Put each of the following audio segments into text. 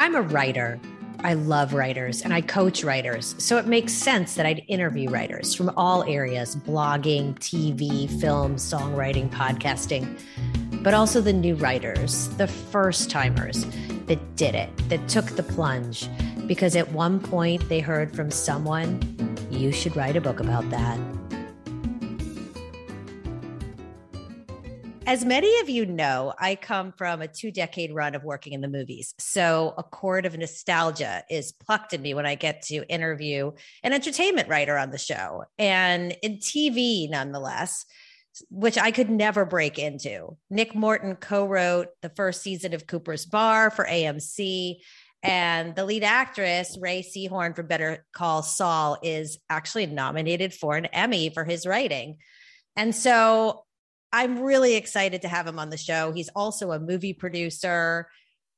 I'm a writer. I love writers and I coach writers. So it makes sense that I'd interview writers from all areas blogging, TV, film, songwriting, podcasting, but also the new writers, the first timers that did it, that took the plunge. Because at one point they heard from someone, you should write a book about that. As many of you know, I come from a two decade run of working in the movies. So a chord of nostalgia is plucked in me when I get to interview an entertainment writer on the show and in TV, nonetheless, which I could never break into. Nick Morton co wrote the first season of Cooper's Bar for AMC. And the lead actress, Rhea Seehorn from Better Call Saul, is actually nominated for an Emmy for his writing. And so I'm really excited to have him on the show. He's also a movie producer.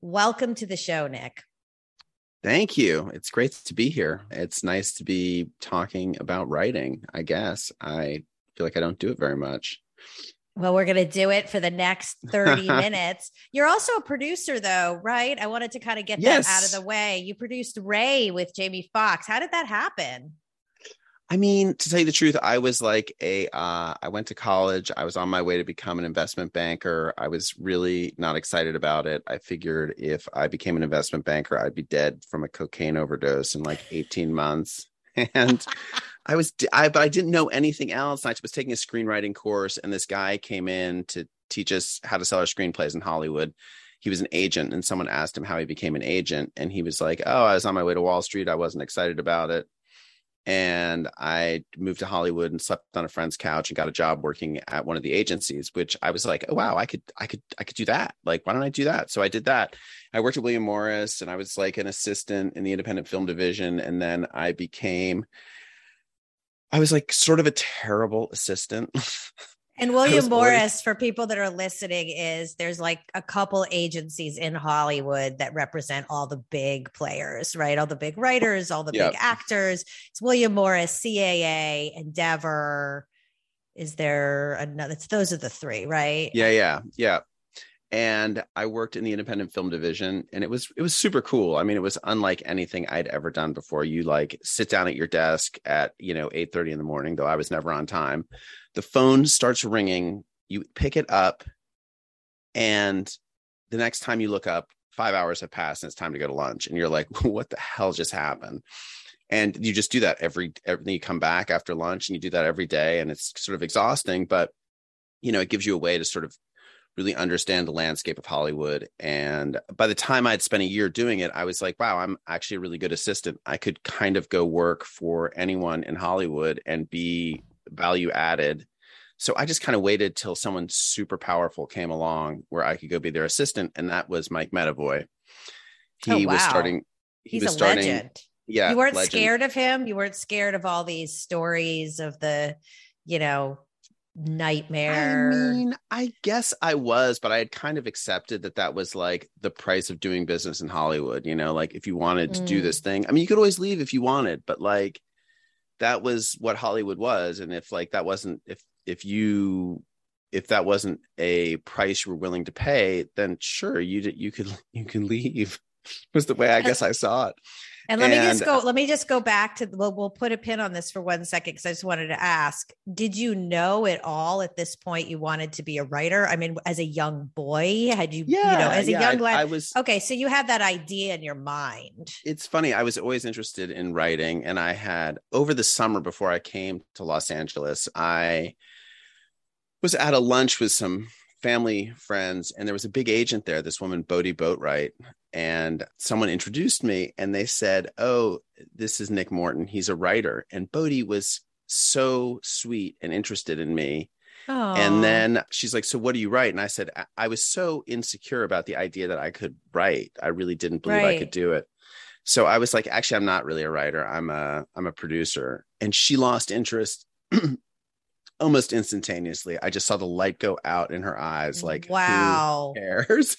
Welcome to the show, Nick. Thank you. It's great to be here. It's nice to be talking about writing, I guess. I feel like I don't do it very much. Well, we're going to do it for the next 30 minutes. You're also a producer, though, right? I wanted to kind of get yes. that out of the way. You produced Ray with Jamie Foxx. How did that happen? I mean, to tell you the truth, I was like a. Uh, I went to college. I was on my way to become an investment banker. I was really not excited about it. I figured if I became an investment banker, I'd be dead from a cocaine overdose in like 18 months. And I was, I, but I didn't know anything else. I was taking a screenwriting course, and this guy came in to teach us how to sell our screenplays in Hollywood. He was an agent, and someone asked him how he became an agent, and he was like, "Oh, I was on my way to Wall Street. I wasn't excited about it." And I moved to Hollywood and slept on a friend's couch and got a job working at one of the agencies, which I was like, oh wow, I could, I could, I could do that. Like, why don't I do that? So I did that. I worked at William Morris and I was like an assistant in the independent film division, and then I became. I was like sort of a terrible assistant. And William Morris, for people that are listening, is there's like a couple agencies in Hollywood that represent all the big players, right? All the big writers, all the yep. big actors. It's William Morris, CAA, Endeavor. Is there another? It's those are the three, right? Yeah, yeah, yeah. And I worked in the independent film division, and it was it was super cool. I mean, it was unlike anything I'd ever done before. You like sit down at your desk at you know eight thirty in the morning, though I was never on time the phone starts ringing you pick it up and the next time you look up five hours have passed and it's time to go to lunch and you're like what the hell just happened and you just do that every every you come back after lunch and you do that every day and it's sort of exhausting but you know it gives you a way to sort of really understand the landscape of Hollywood. And by the time I'd spent a year doing it, I was like, wow, I'm actually a really good assistant. I could kind of go work for anyone in Hollywood and be value added. So I just kind of waited till someone super powerful came along where I could go be their assistant, and that was Mike Medavoy. He oh, wow. was starting. He He's was a starting, legend. Yeah, you weren't legend. scared of him. You weren't scared of all these stories of the, you know, nightmare. I mean, I guess I was, but I had kind of accepted that that was like the price of doing business in Hollywood. You know, like if you wanted to mm. do this thing, I mean, you could always leave if you wanted, but like that was what Hollywood was. And if like that wasn't if if you if that wasn't a price you were willing to pay, then sure you you could you can leave. was the way I guess I saw it. And let and, me just go. Let me just go back to. Well, we'll put a pin on this for one second because I just wanted to ask: Did you know at all at this point you wanted to be a writer? I mean, as a young boy, had you? Yeah, you know, as a young lad. I was okay. So you had that idea in your mind. It's funny. I was always interested in writing, and I had over the summer before I came to Los Angeles. I was at a lunch with some family friends and there was a big agent there this woman Boaty Boatwright and someone introduced me and they said oh this is nick morton. He's a writer. And Boaty was so sweet and interested in me. Aww. and then she's like so what do you write? And i said i was so insecure about the idea that i could write. I really didn't believe right. i could do it. So i was like actually i'm not really a writer. I'm a i'm a producer. And she lost interest almost instantaneously. I just saw the light go out in her eyes. Mm, like, wow, cares?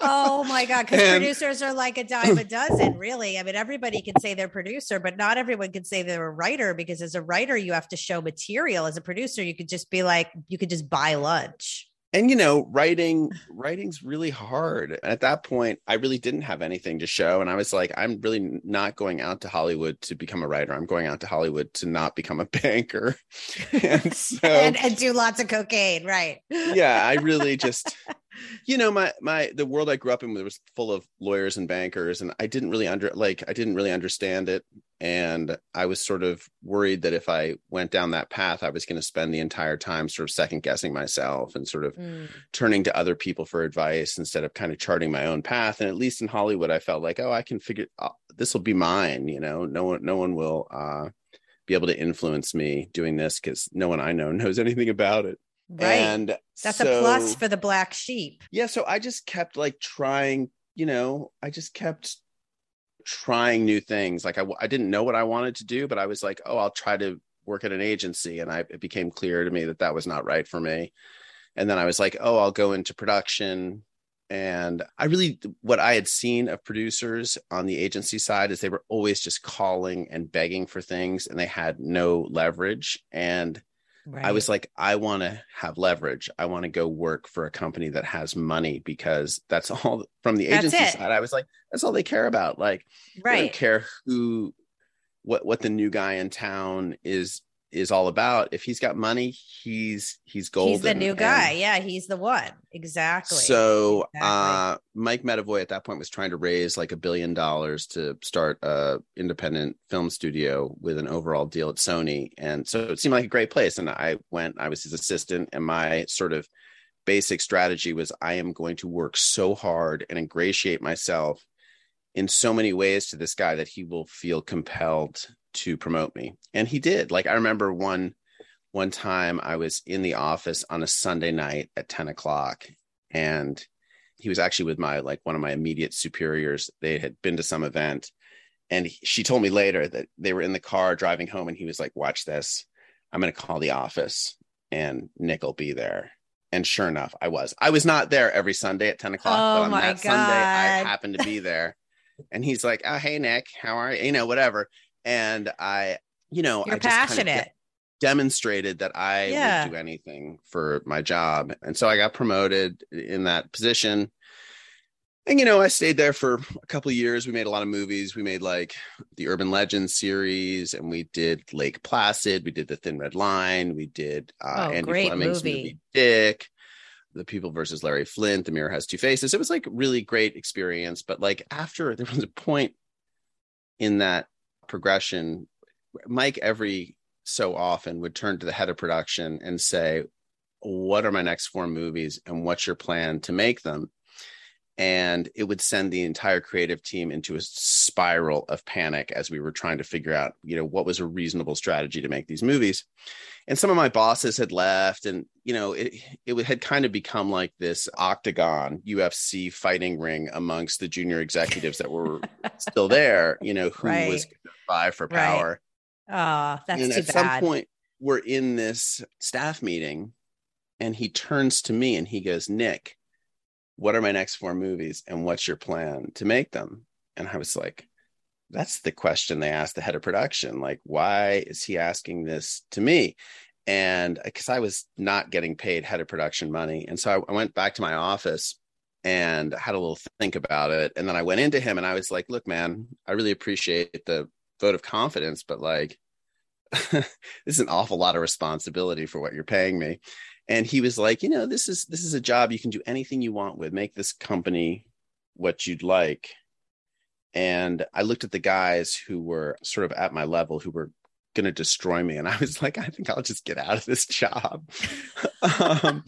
oh my god! Because producers are like a dime a dozen, really. I mean, everybody can say they're producer, but not everyone can say they're a writer. Because as a writer, you have to show material. As a producer, you could just be like, you could just buy lunch. And you know writing writing's really hard. At that point i really didn't have anything to show and i was like i'm really not going out to hollywood to become a writer. I'm going out to hollywood to not become a banker. And so and, and do lots of cocaine right. Yeah i really just you know my my the world i grew up in was full of lawyers and bankers and i didn't really under like i didn't really understand it and i was sort of worried that if i went down that path i was going to spend the entire time sort of second guessing myself and sort of mm. turning to other people for advice instead of kind of charting my own path and at least in hollywood i felt like oh i can figure uh, this will be mine you know no one no one will uh be able to influence me doing this because no one i know knows anything about it Right. And that's so, a plus for the black sheep. Yeah. So I just kept like trying, you know, I just kept trying new things. Like I, I didn't know what I wanted to do, but I was like, oh, I'll try to work at an agency. And I, it became clear to me that that was not right for me. And then I was like, oh, I'll go into production. And I really, what I had seen of producers on the agency side is they were always just calling and begging for things and they had no leverage. And Right. I was like, I want to have leverage. I want to go work for a company that has money because that's all from the agency side. I was like, that's all they care about. Like, right. they don't care who, what, what the new guy in town is is all about. If he's got money, he's he's golden. He's the new guy. yeah, he's the one. Exactly. So exactly. uh Mike Medavoy at that point was trying to raise like a billion dollars to start a independent film studio with an overall deal at Sony. And so it seemed like a great place. And I went, I was his assistant, and my sort of basic strategy was I am going to work so hard and ingratiate myself in so many ways to this guy that he will feel compelled to promote me. And he did. Like i remember one one time i was in the office on a sunday night at 10 o'clock and he was actually with my like one of my immediate superiors. They had been to some event and she told me later that they were in the car driving home and he was like watch this. I'm going to call the office and nick will be there. And sure enough i was. I was not there every sunday at 10 o'clock oh but on that God. sunday i happened to be there. And he's like oh hey nick. How are you? You know whatever and I, you know, You're I just passionate. Kind of demonstrated that I yeah. would do anything for my job, and so I got promoted in that position. And you know, I stayed there for a couple of years. We made a lot of movies. We made like the Urban Legends series, and we did Lake Placid. We did The Thin Red Line. We did uh, oh, Andy Fleming's movie. movie Dick. The People versus Larry Flynt, The Mirror Has Two Faces. It was like really great experience. But like after there was a point in that progression, Mike every so often would turn to the head of production and say, What are my next four movies and what's your plan to make them? And it would send the entire creative team into a spiral of panic as we were trying to figure out, you know, what was a reasonable strategy to make these movies. And some of my bosses had left, and you know, it it had kind of become like this octagon UFC fighting ring amongst the junior executives that were still there. You know, who right. was vie for power. Right. Oh, that's and too at bad. some point, we're in this staff meeting, and he turns to me and he goes, "Nick, what are my next four movies, and what's your plan to make them?" And I was like, "That's the question they asked the head of production. Like, why is he asking this to me?" And because I was not getting paid head of production money, and so I, I went back to my office and had a little think about it. And then I went into him and I was like, look, man, I really appreciate the vote of confidence, but like this is an awful lot of responsibility for what you're paying me. And he was like, you know, this is this is a job you can do anything you want with. Make this company what you'd like. And I looked at the guys who were sort of at my level who were going to destroy me and I was like, I think I'll just get out of this job. um,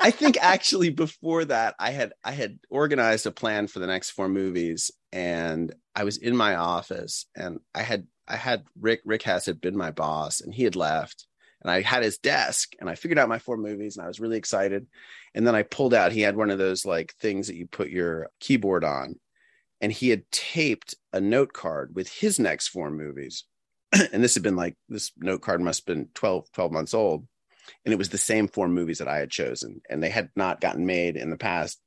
I think actually before that I had I had organized a plan for the next four movies and I was in my office and I had I had Rick Rick Hess had been my boss and he had left and I had his desk and I figured out my four movies and I was really excited. And then I pulled out he had one of those like things that you put your keyboard on and he had taped a note card with his next four movies. And this had been like this note card must have been 12 12 months old. And it was the same four movies that I had chosen, and they had not gotten made in the past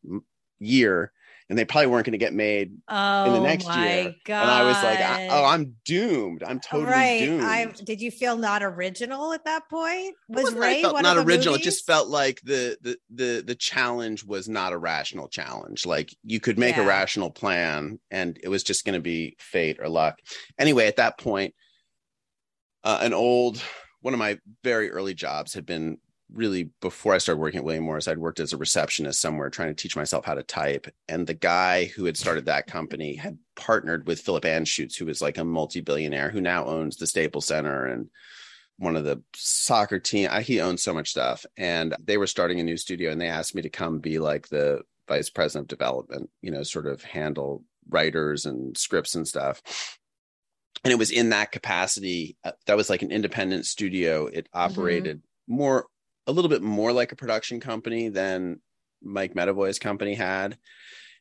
year. And they probably weren't going to get made oh, in the next year. God. And I was like, oh, I'm doomed. I'm totally right. doomed. I did you feel not original at that point? Was Wasn't I Ray felt one not of original? movies? It just felt like the the the the challenge was not a rational challenge. Like you could make a rational plan, and it was just going to be fate or luck. Anyway, at that point, uh, an old one of my very early jobs had been really before I started working at William Morris. I'd worked as a receptionist somewhere, trying to teach myself how to type. And the guy who had started that company had partnered with Philip Anschutz, who was like a multi-billionaire who now owns the Staples Center and one of the soccer team. I- He owns so much stuff, and they were starting a new studio, and they asked me to come be like the vice president of development. You know, sort of handle writers and scripts and stuff. And it was in that capacity. Uh, that was like an independent studio. It operated more, a little bit more like a production company than Mike Medavoy's company had.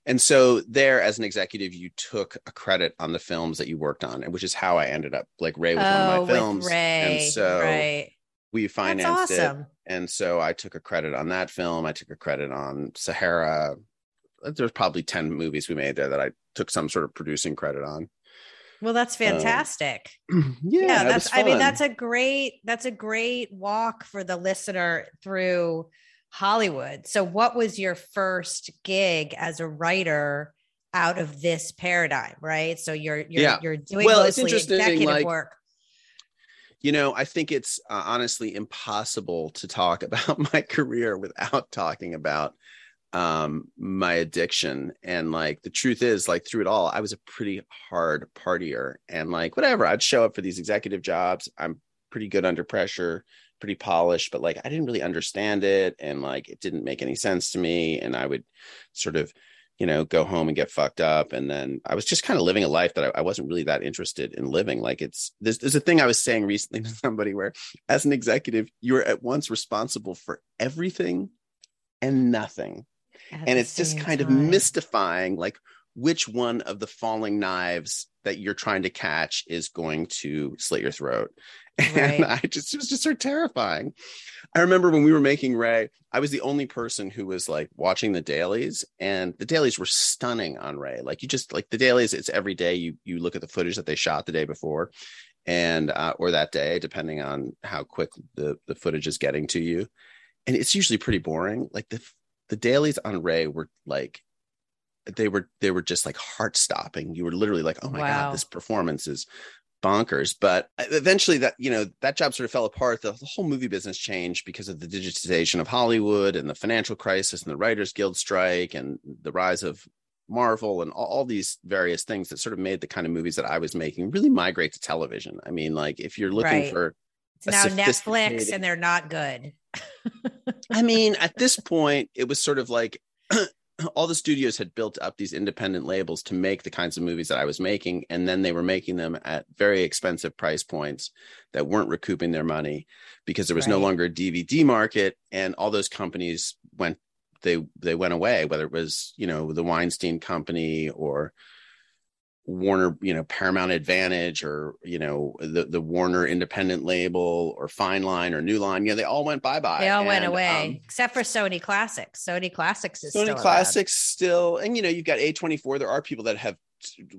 And so there, as an executive, you took a credit on the films that you worked on, and which is how I ended up like Ray was one oh, of my oh, films. with Ray. And so right. we financed it. And so I took a credit on that film. I took a credit on Sahara. There's probably 10 movies we made there that I took some sort of producing credit on. Well, that's fantastic. yeah, yeah, that's I mean that's a great that's a great walk for the listener through Hollywood. So what was your first gig as a writer out of this paradigm, right? So you're you're Yeah. you're doing Well, it's mostly interesting, executive like- work. You know, I think it's uh, honestly impossible to talk about my career without talking about um my addiction. And like the truth is like through it all I was a pretty hard partier. And like whatever I'd show up for these executive jobs. I'm pretty good under pressure pretty polished but like I didn't really understand it. And like it didn't make any sense to me. And I would sort of you know go home and get fucked up. And then I was just kind of living a life that I, I wasn't really that interested in living. Like it's there's, there's a thing I was saying recently to somebody where as an executive you're at once responsible for everything and nothing at and it's just kind of mystifying like which one of the falling knives that you're trying to catch is going to slit your throat. And i just it was just sort of terrifying. I remember when we were making ray i was the only person who was like watching the dailies and the dailies were stunning on ray. Like you just like the dailies it's every day you you look at the footage that they shot the day before and uh, or that day depending on how quick the the footage is getting to you. And it's usually pretty boring. Like the the dailies on Ray were like they were they were just like heart stopping. You were literally like, oh my Wow. god, this performance is bonkers. But eventually, that you know that job sort of fell apart. The, the whole movie business changed because of the digitization of Hollywood and the financial crisis and the Writers Guild strike and the rise of Marvel and all, all these various things that sort of made the kind of movies that I was making really migrate to television. I mean, like if you're looking Right. for It's now Netflix and they're not good. I mean, at this point, it was sort of like all the studios had built up these independent labels to make the kinds of movies that I was making. And then they were making them at very expensive price points that weren't recouping their money because there was no longer a DVD market. And all those companies went, they, they went away, whether it was, you know, the Weinstein company or Warner, you know, Paramount Advantage or, you know, the, the Warner independent label or Fine Line or New Line, you know, they all went bye-bye. They all went away, um, except for Sony Classics. Sony Classics is Sony still Classics still, and you know, you've got A24. There are people that have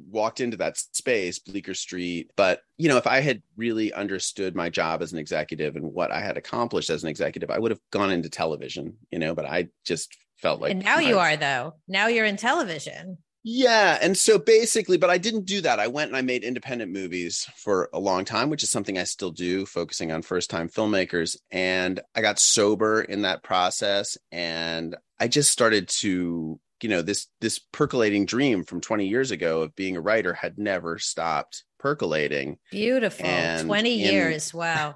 walked into that space, Bleecker Street. But you know, if I had really understood my job as an executive and what I had accomplished as an executive, I would have gone into television. You know, but I just felt like, and now you are though. Now you're in television. Yeah. And so basically, but I didn't do that. I went and I made independent movies for a long time, which is something I still do, focusing on first time filmmakers. And I got sober in that process. And I just started to, you know, this this percolating dream from 20 years ago of being a writer had never stopped percolating. Beautiful. And 20 in- years. Wow.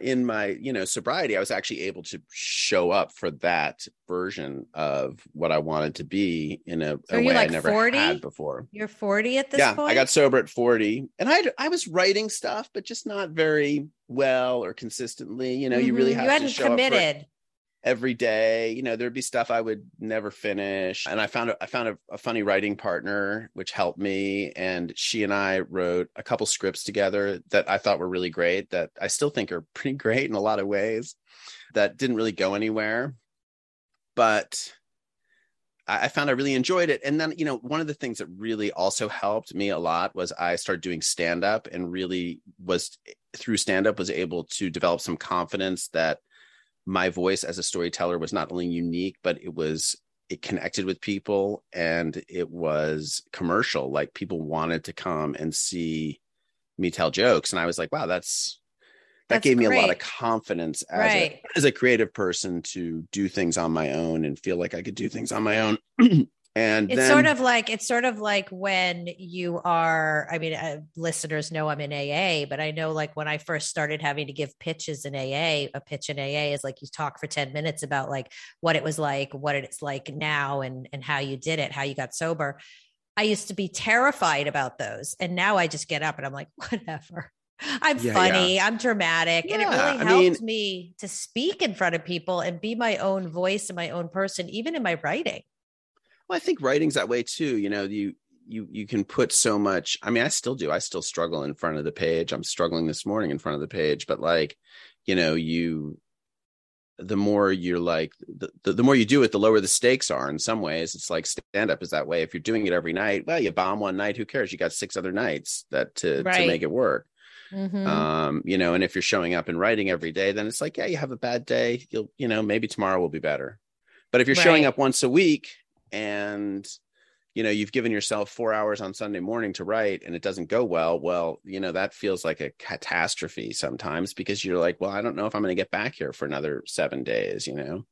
In my, you know, sobriety, I was actually able to show up for that version of what I wanted to be in a, So a way I never 40? had before You're 40 at this yeah, point. I got sober at 40 and I I was writing stuff, but just not very well or consistently. You know, you really Mhm. have you hadn't show up committed. Every day. You know, there'd be stuff I would never finish. And I found a, I found a, a funny writing partner, which helped me. And she and I wrote a couple scripts together that I thought were really great, that I still think are pretty great in a lot of ways, that didn't really go anywhere. But I found I really enjoyed it. And then, you know, one of the things that really also helped me a lot was I started doing stand up and really was through stand up was able to develop some confidence that my voice as a storyteller was not only unique, but it was it connected with people and it was commercial. Like people wanted to come and see me tell jokes. And I was like, wow, that's that That's gave me great. a lot of confidence as, right. a, as a creative person to do things on my own and feel like I could do things on my own. and it's then, sort of like it's sort of like when you are i mean uh, listeners know i'm in aa but i know like when i first started having to give pitches in aa a pitch in aa is like you talk for 10 minutes about like what it was like what it's like now and and how you did it how you got sober i used to be terrified about those and now i just get up and i'm like whatever I'm yeah, funny, yeah. I'm dramatic, yeah, and it really I helped mean, me to speak in front of people and be my own voice and my own person, even in my writing. Well, I think writing's that way too. You know, you you you can put so much. I mean, I still do. I still struggle in front of the page. I'm struggling this morning in front of the page, but like, you know, you the more you're like the, the, the more you do it the lower the stakes are in some ways it's like stand up is that way if you're doing it every night well you bomb one night who cares you got six other nights that to right. to make it work Mm-hmm. Um, you know, and if you're showing up and writing every day, then it's like, yeah, you have a bad day. You'll, you know, maybe tomorrow will be better. But if you're right. showing up once a week and you know you've given yourself four hours on sunday morning to write and it doesn't go well well you know that feels like a catastrophe sometimes because you're like well i don't know if i'm going to get back here for another seven days you know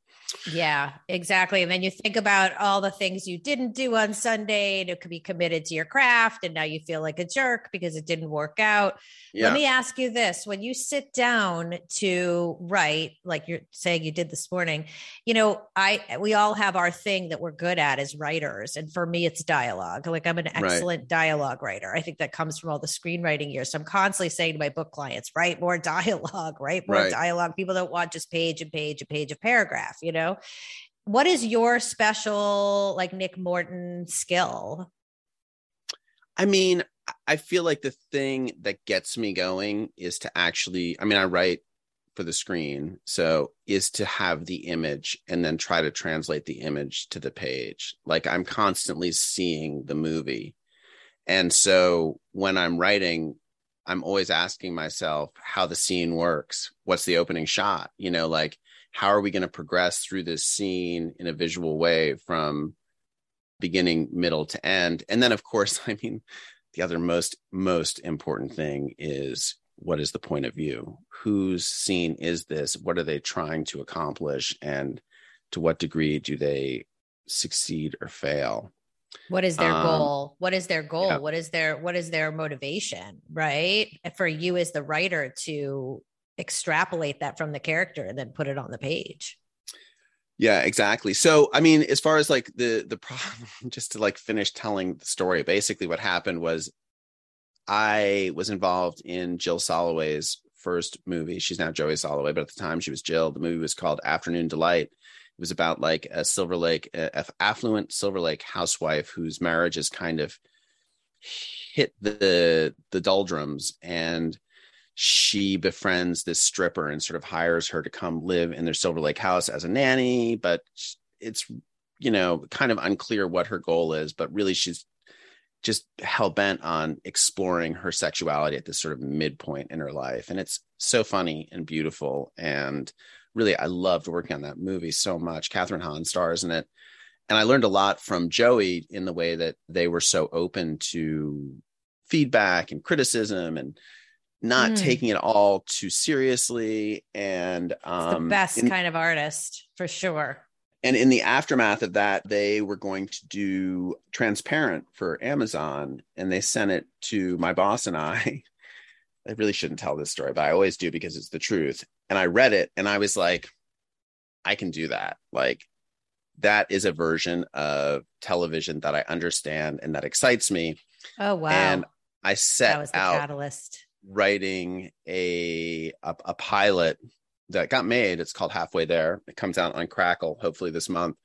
yeah, exactly. And then you think about all the things you didn't do on Sunday and it could be committed to your craft. And now you feel like a jerk because it didn't work out. Yeah. Let me ask you this when you sit down to write, like you're saying you did this morning, you know, I, we all have our thing that we're good at as writers. And for me, it's dialogue. Like I'm an excellent right. dialogue writer. I think that comes from all the screenwriting years. So I'm constantly saying to my book clients, write more dialogue, write more right. dialogue. People don't want just page and page and page of paragraph, you know? what is your special like nick morton skill? I mean i feel like the thing that gets me going is to actually i mean i write for the screen so is to have the image and then try to translate the image to the page. Like i'm constantly seeing the movie. And so when i'm writing i'm always asking myself how the scene works. What's the opening shot? You know like how are we going to progress through this scene in a visual way from beginning middle to end? And then of course i mean the other most most important thing is what is the point of view? Whose scene is this? What are they trying to accomplish? And to what degree do they succeed or fail? What is their um, goal? What is their goal? yeah. what is their what is their motivation right? For you as the writer to extrapolate that from the character and then put it on the page. Yeah exactly. So i mean as far as like the the problem just to like finish telling the story basically what happened was i was involved in jill soloway's first movie. She's now joey soloway but at the time she was jill. The movie was called afternoon delight. It was about like a silver lake a affluent silver lake housewife whose marriage is kind of hit the the doldrums. And she befriends this stripper and sort of hires her to come live in their Silver Lake house as a nanny, but it's you know kind of unclear what her goal is, but really she's just hell bent on exploring her sexuality at this sort of midpoint in her life, and it's so funny and beautiful, and really I loved working on that movie so much. Kathryn Hahn stars in it, and I learned a lot from Joey in the way that they were so open to feedback and criticism and not mm. taking it all too seriously and um, the best in, kind of artist for sure. And in the aftermath of that they were going to do transparent for amazon and they sent it to my boss and i. I really shouldn't tell this story but i always do because it's the truth. And i read it and i was like i can do that. Like that is a version of television that i understand and that excites me. Oh wow. And i set that was the out catalyst writing a, a, a pilot that got made. It's called Halfway There. It comes out on Crackle hopefully this month.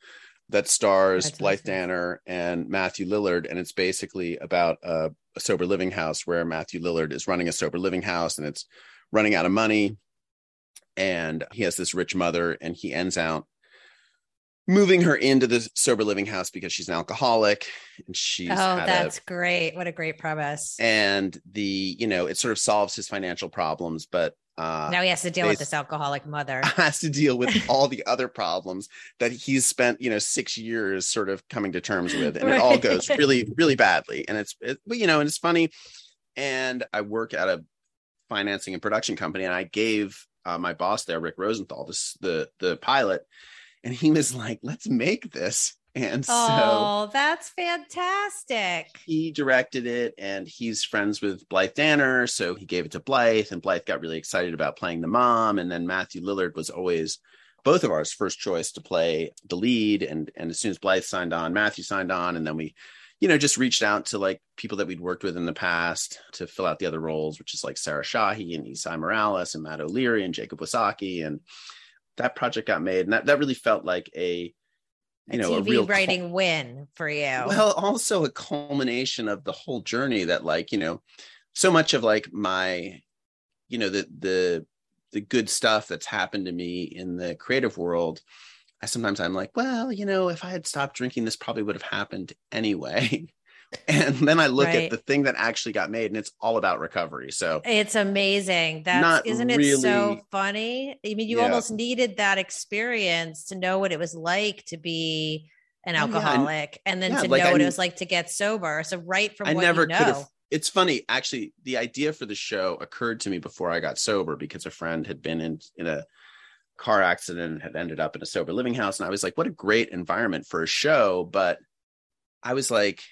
That stars That's Blythe awesome. Danner and Matthew Lillard, and it's basically about a, a sober living house where Matthew Lillard is running a sober living house, and it's running out of money. And he has this rich mother, and he ends out moving her into the sober living house because she's an alcoholic and she's oh that's a, great. What a great premise. And the you know it sort of solves his financial problems but uh, now he has to deal with this alcoholic mother. has to deal with all the other problems that he's spent you know six years sort of coming to terms with and right. it all goes really really badly. And it's it, you know and it's funny. And i work at a financing and production company and i gave uh, my boss there rick rosenthal this the the pilot and he was like, let's make this. And so Oh, that's fantastic. He directed it and he's friends with Blythe Danner. So he gave it to Blythe and Blythe got really excited about playing the mom. And then Matthew Lillard was always both of ours first choice to play the lead. And and as soon as Blythe signed on, Matthew signed on. And then we, you know, just reached out to like people that we'd worked with in the past to fill out the other roles, which is like Sarah Shahi and Esai Morales and Matt O'Leary and Jacob Wysocki. And that project got made, and that that really felt like a you know TV a real writing cul- win for you. Well, also a culmination of the whole journey that like you know so much of like my you know the the the good stuff that's happened to me in the creative world I sometimes I'm like, well, you know, if I had stopped drinking, this probably would have happened anyway. and then I look right. at the thing that actually got made, and it's all about recovery. So it's amazing. That's isn't really, it so funny? I mean, you yeah. almost needed that experience to know what it was like to be an alcoholic, oh, yeah. and, and, then yeah, to like know I, what it was like to get sober. So right from I what never you know. could have. It's funny, actually. The idea for the show occurred to me before I got sober because a friend had been in in a car accident and had ended up in a sober living house, and I was like, "What a great environment for a show!" But I was like,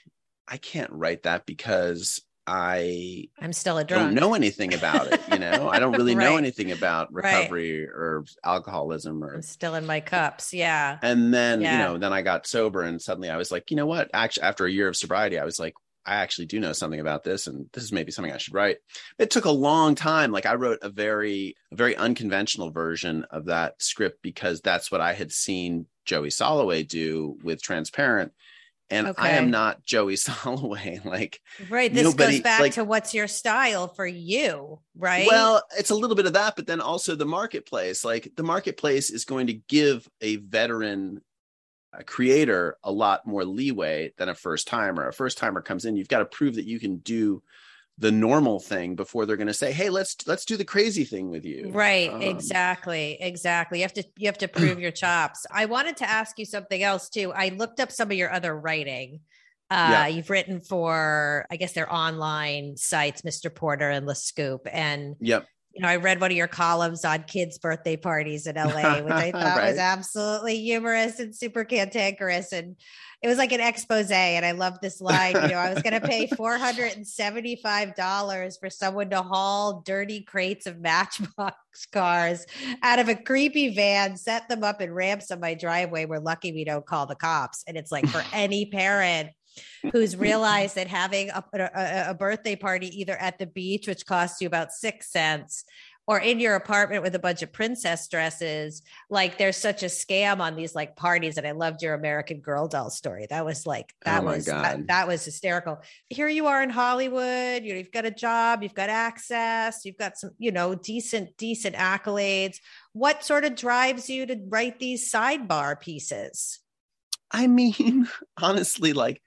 I can't write that because I I'm still a drunk. Don't know anything about it. You know, I don't really right. know anything about recovery right. or alcoholism or. I'm still in my cups. Yeah. And then yeah. you know, then I got sober, and suddenly I was like, you know what? Actually, after a year of sobriety, I was like, I actually do know something about this, and this is maybe something I should write. It took a long time. Like I wrote a very, a very unconventional version of that script because that's what I had seen Joey Soloway do with Transparent and okay. I am not Joey Soloway. Like, right. This nobody, goes back like, to what's your style for you, right? Well, it's a little bit of that, but then also the marketplace. Like, the marketplace is going to give a veteran a creator a lot more leeway than a first timer. A first timer comes in, you've got to prove that you can do the normal thing before they're going to say hey let's let's do the crazy thing with you. Right um, exactly exactly you have to you have to prove your chops. I wanted to ask you something else too i looked up some of your other writing. Uh, yeah. you've written for i guess they're online sites mr porter and the scoop and yep you know, I read one of your columns on kids' birthday parties in LA, which I thought right. was absolutely humorous and super cantankerous. And it was like an expose. And I loved this line. You know, I was going to pay $475 for someone to haul dirty crates of matchbox cars out of a creepy van, set them up in ramps on my driveway. We're lucky we don't call the cops. And it's like for any parent who's realized that having a, a, a, birthday party either at the beach, which costs you about six cents, or in your apartment with a bunch of princess dresses, like there's such a scam on these like parties. And I loved your American Girl doll story. That was like that oh was that, that, was hysterical. Here you are in Hollywood. You know, you've got a job, you've got access, you've got some, you know, decent decent accolades. What sort of drives you to write these sidebar pieces? I mean, honestly, like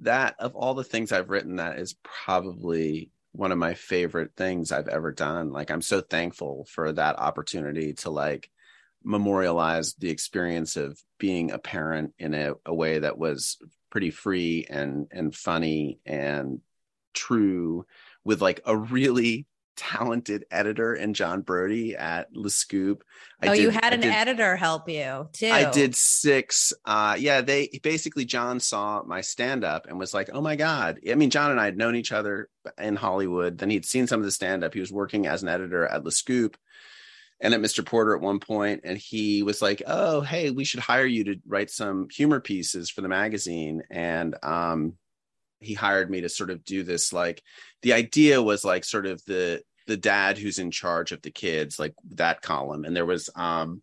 that of all the things I've written, that is probably one of my favorite things I've ever done. Like I'm so thankful for that opportunity to like memorialize the experience of being a parent in a, a way that was pretty free and and funny and true with like a really talented editor and John Brody at Le Scoop. I oh, did, you had an did, editor help you too. I did six. Uh, yeah, they basically John saw my stand up and was like, "Oh my god!" I mean, John and I had known each other in Hollywood. Then he'd seen some of the stand up. He was working as an editor at Le Scoop and at Mr. Porter at one point, and he was like, "Oh, hey, we should hire you to write some humor pieces for the magazine." And um, he hired me to sort of do this like the idea was like sort of the the dad who's in charge of the kids like that column. And there was um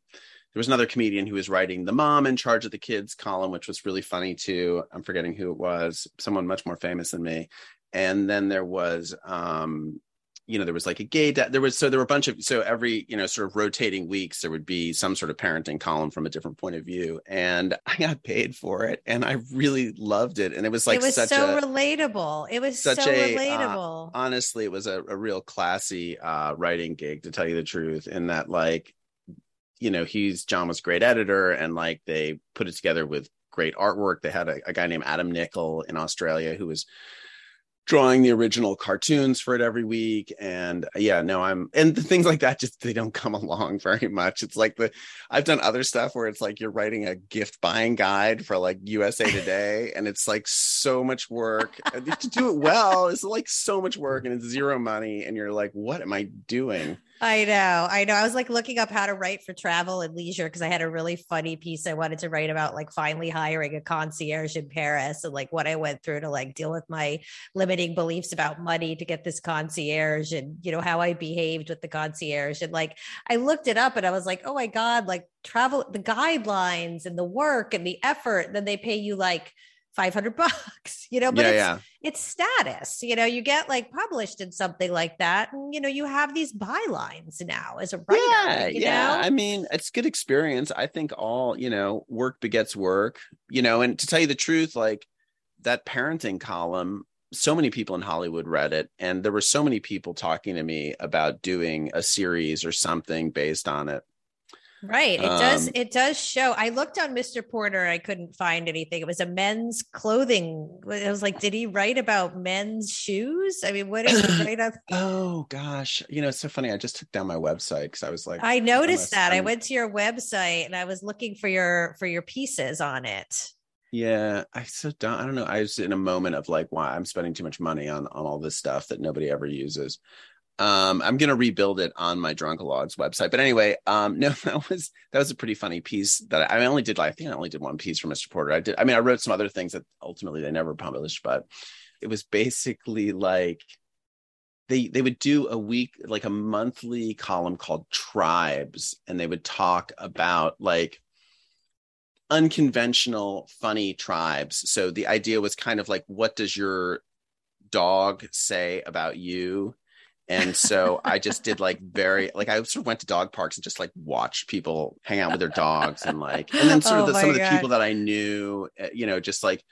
there was another comedian who was writing the mom in charge of the kids column which was really funny too. I'm forgetting who it was. Someone much more famous than me. And then there was um you know there was like a gay da- there was so there were a bunch of so every you know sort of rotating weeks there would be some sort of parenting column from a different point of view and i got paid for it and i really loved it and it was like it was such so a, relatable. It was such so a, uh, relatable. honestly it was a, a real classy uh writing gig to tell you the truth in that like you know he's john was great editor and like they put it together with great artwork. They had a, a guy named adam nickel in australia who was drawing the original cartoons for it every week and uh, yeah no i'm and the things like that just they don't come along very much. It's like the i've done other stuff where it's like you're writing a gift buying guide for like usa today and it's like so much work to do it well. It's like so much work and it's zero money and you're like what am i doing I know, I know. I was like looking up how to write for travel and leisure because I had a really funny piece I wanted to write about like finally hiring a concierge in Paris and like what I went through to like deal with my limiting beliefs about money to get this concierge and you know how I behaved with the concierge and like I looked it up and I was like, oh my god, like travel the guidelines and the work and the effort. Then they pay you like 500 bucks, you know, but yeah, it's, yeah. it's status, you know, you get like published in something like that. And, you know, you have these bylines now as a writer. yeah yeah know? i mean it's good experience i think all you know work begets work you know and to tell you the truth like that parenting column so many people in hollywood read it and there were so many people talking to me about doing a series or something based on it Right. It does. Um, It does show. I looked on Mr. Porter. I couldn't find anything. It was a men's clothing. I was like, did he write about men's shoes? I mean, what did he write up? oh gosh you know it's so funny i just took down my website because i was like I noticed that. I went to your website and I was looking for your for your pieces on it. Yeah, I so don't. I don't know. I was in a moment of like, why I'm spending too much money on on all this stuff that nobody ever uses. Um, I'm gonna rebuild it on my Drunkalogues website. But anyway, um, no, that was that was a pretty funny piece that I, I only did. Like, I think I only did one piece for Mr. Porter. I did. I mean, I wrote some other things that ultimately they never published, but it was basically like they they would do a week like a monthly column called tribes and they would talk about like unconventional funny tribes so the idea was kind of like what does your dog say about you and so i just did like very like i sort of went to dog parks and just like watched people hang out with their dogs and like and then sort Oh of the, my some of the people that i knew uh, you know just like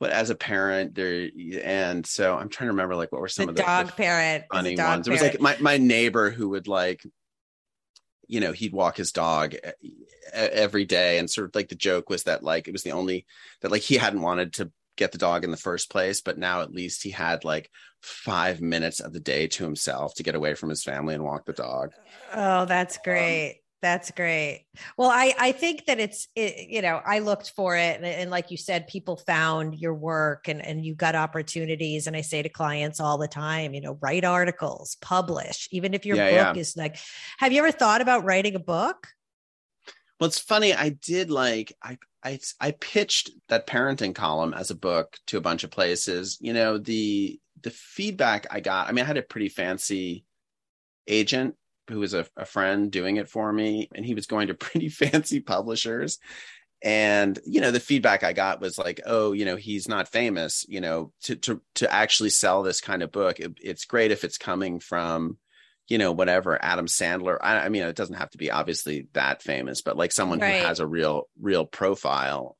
but as a parent there and so i'm trying to remember like what were some the of the, the dog parent. funny dog ones. It was like my my neighbor who would like, you know, he'd walk his dog e- every day, and sort of like the joke was that like it was the only that like he hadn't wanted to get the dog in the first place, but now at least he had like five minutes of the day to himself to get away from his family and walk the dog. Oh, that's um, great. that's great. Well, I I think that it's it, you know I looked for it and, and like you said, people found your work and and you got opportunities. And I say to clients all the time, you know, write articles, publish, even if your Yeah, book yeah. is like. Have you ever thought about writing a book? Well, it's funny. I did like I I I pitched that parenting column as a book to a bunch of places. You know the the feedback I got. I mean, I had a pretty fancy agent who was a, a friend doing it for me, and he was going to pretty fancy publishers. And you know, the feedback I got was like, "Oh, you know, he's not famous. You know, to to to actually sell this kind of book, it, it's great if it's coming from." You know, whatever, Adam Sandler. I, I mean, it doesn't have to be obviously that famous, but like someone Right. who has a real, real profile,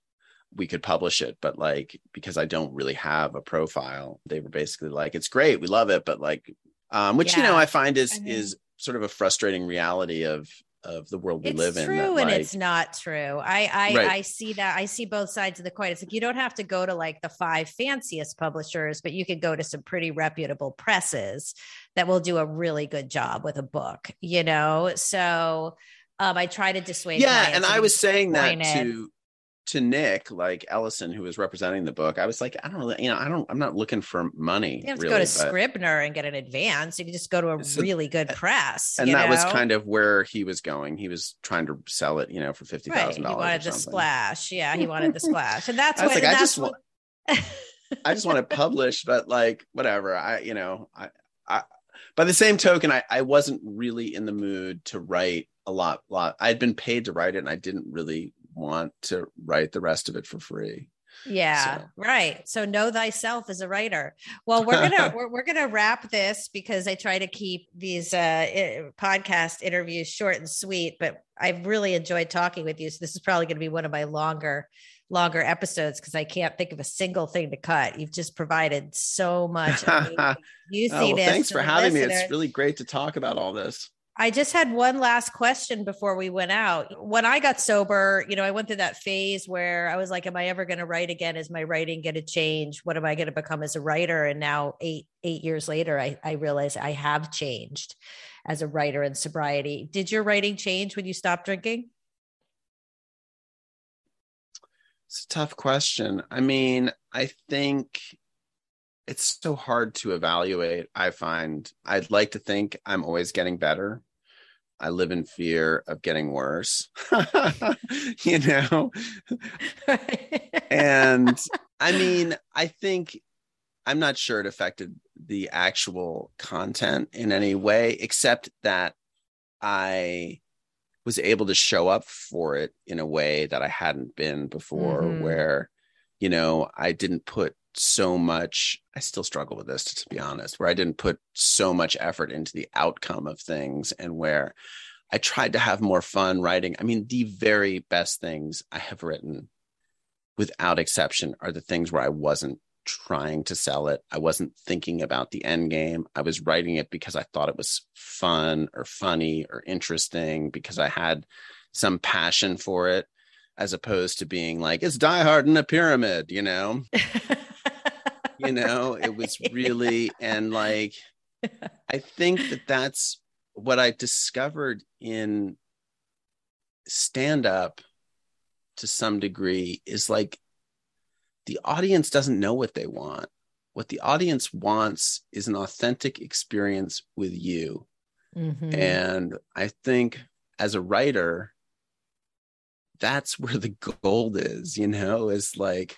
we could publish it. But like, because I don't really have a profile, they were basically like, it's great, we love it, but like, um, which you know, I find is I mean- is sort of a frustrating reality of of the world we it's live in. true that, and like- it's not true. I I, Right. I see that. I see both sides of the coin. It's like you don't have to go to like the five fanciest publishers, but you could go to some pretty reputable presses that will do a really good job with a book. You know, so um, I try to dissuade. yeah and i was saying that to to nick like ellison who was representing the book i was like i don't really you know i don't i'm not looking for money You have to really, go to Scribner and get an advance. You can just go to a So- really good press. and that was kind of where he was going he was trying to sell it you know for fifty right. thousand He dollars wanted the splash. Yeah, he wanted the splash, and that's I what. like, I just want. i just want to publish but like whatever i you know i i by the same token i i wasn't really in the mood to write a lot lot i'd been paid to write it and i didn't really want to write the rest of it for free Yeah, so. right. So know thyself as a writer. Well, we're gonna we're, we're gonna wrap this because I try to keep these uh, podcast interviews short and sweet. But I've really enjoyed talking with you. So this is probably going to be one of my longer longer episodes because I can't think of a single thing to cut. You've just provided so much. oh, well, thanks for having listeners. me. It's really great to talk about all this. I just had one last question before we went out. When I got sober, you know, I went through that phase where I was like, am I ever going to write again? Is my writing going to change? What am I going to become as a writer? And now eight, eight years later, I, I realize I have changed as a writer in sobriety. Did your writing change when you stopped drinking? It's a tough question. I mean, I think it's so hard to evaluate. I find I'd like to think I'm always getting better. I live in fear of getting worse, you know? and I mean, I think I'm not sure it affected the actual content in any way, except that I was able to show up for it in a way that I hadn't been before, mm-hmm. where, you know, I didn't put so much i still struggle with this to be honest where i didn't put so much effort into the outcome of things and where i tried to have more fun writing. I mean the very best things i have written without exception are the things where i wasn't trying to sell it. I wasn't thinking about the end game. I was writing it because i thought it was fun or funny or interesting because i had some passion for it as opposed to being like it's die hard in a pyramid you know you know it was really and like i think that that's what i discovered in stand up to some degree is like the audience doesn't know what they want what the audience wants is an authentic experience with you mm-hmm. and i think as a writer that's where the gold is you know is like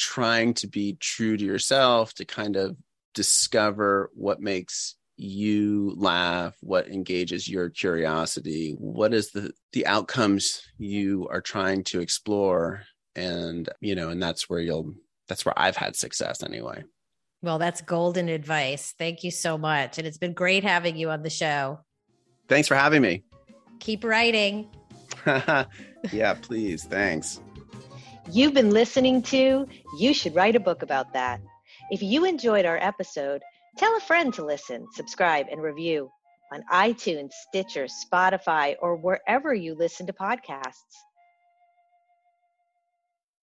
trying to be true to yourself to kind of discover what makes you laugh what engages your curiosity what is the the outcomes you are trying to explore. And you know and that's where you'll that's where i've had success anyway. Well that's golden advice. Thank you so much. And it's been great having you on the show. Thanks for having me. Keep writing. Yeah please. Thanks You've been listening to You Should Write a Book About That. If you enjoyed our episode, tell a friend to listen, subscribe, and review on iTunes, Stitcher, Spotify, or wherever you listen to podcasts.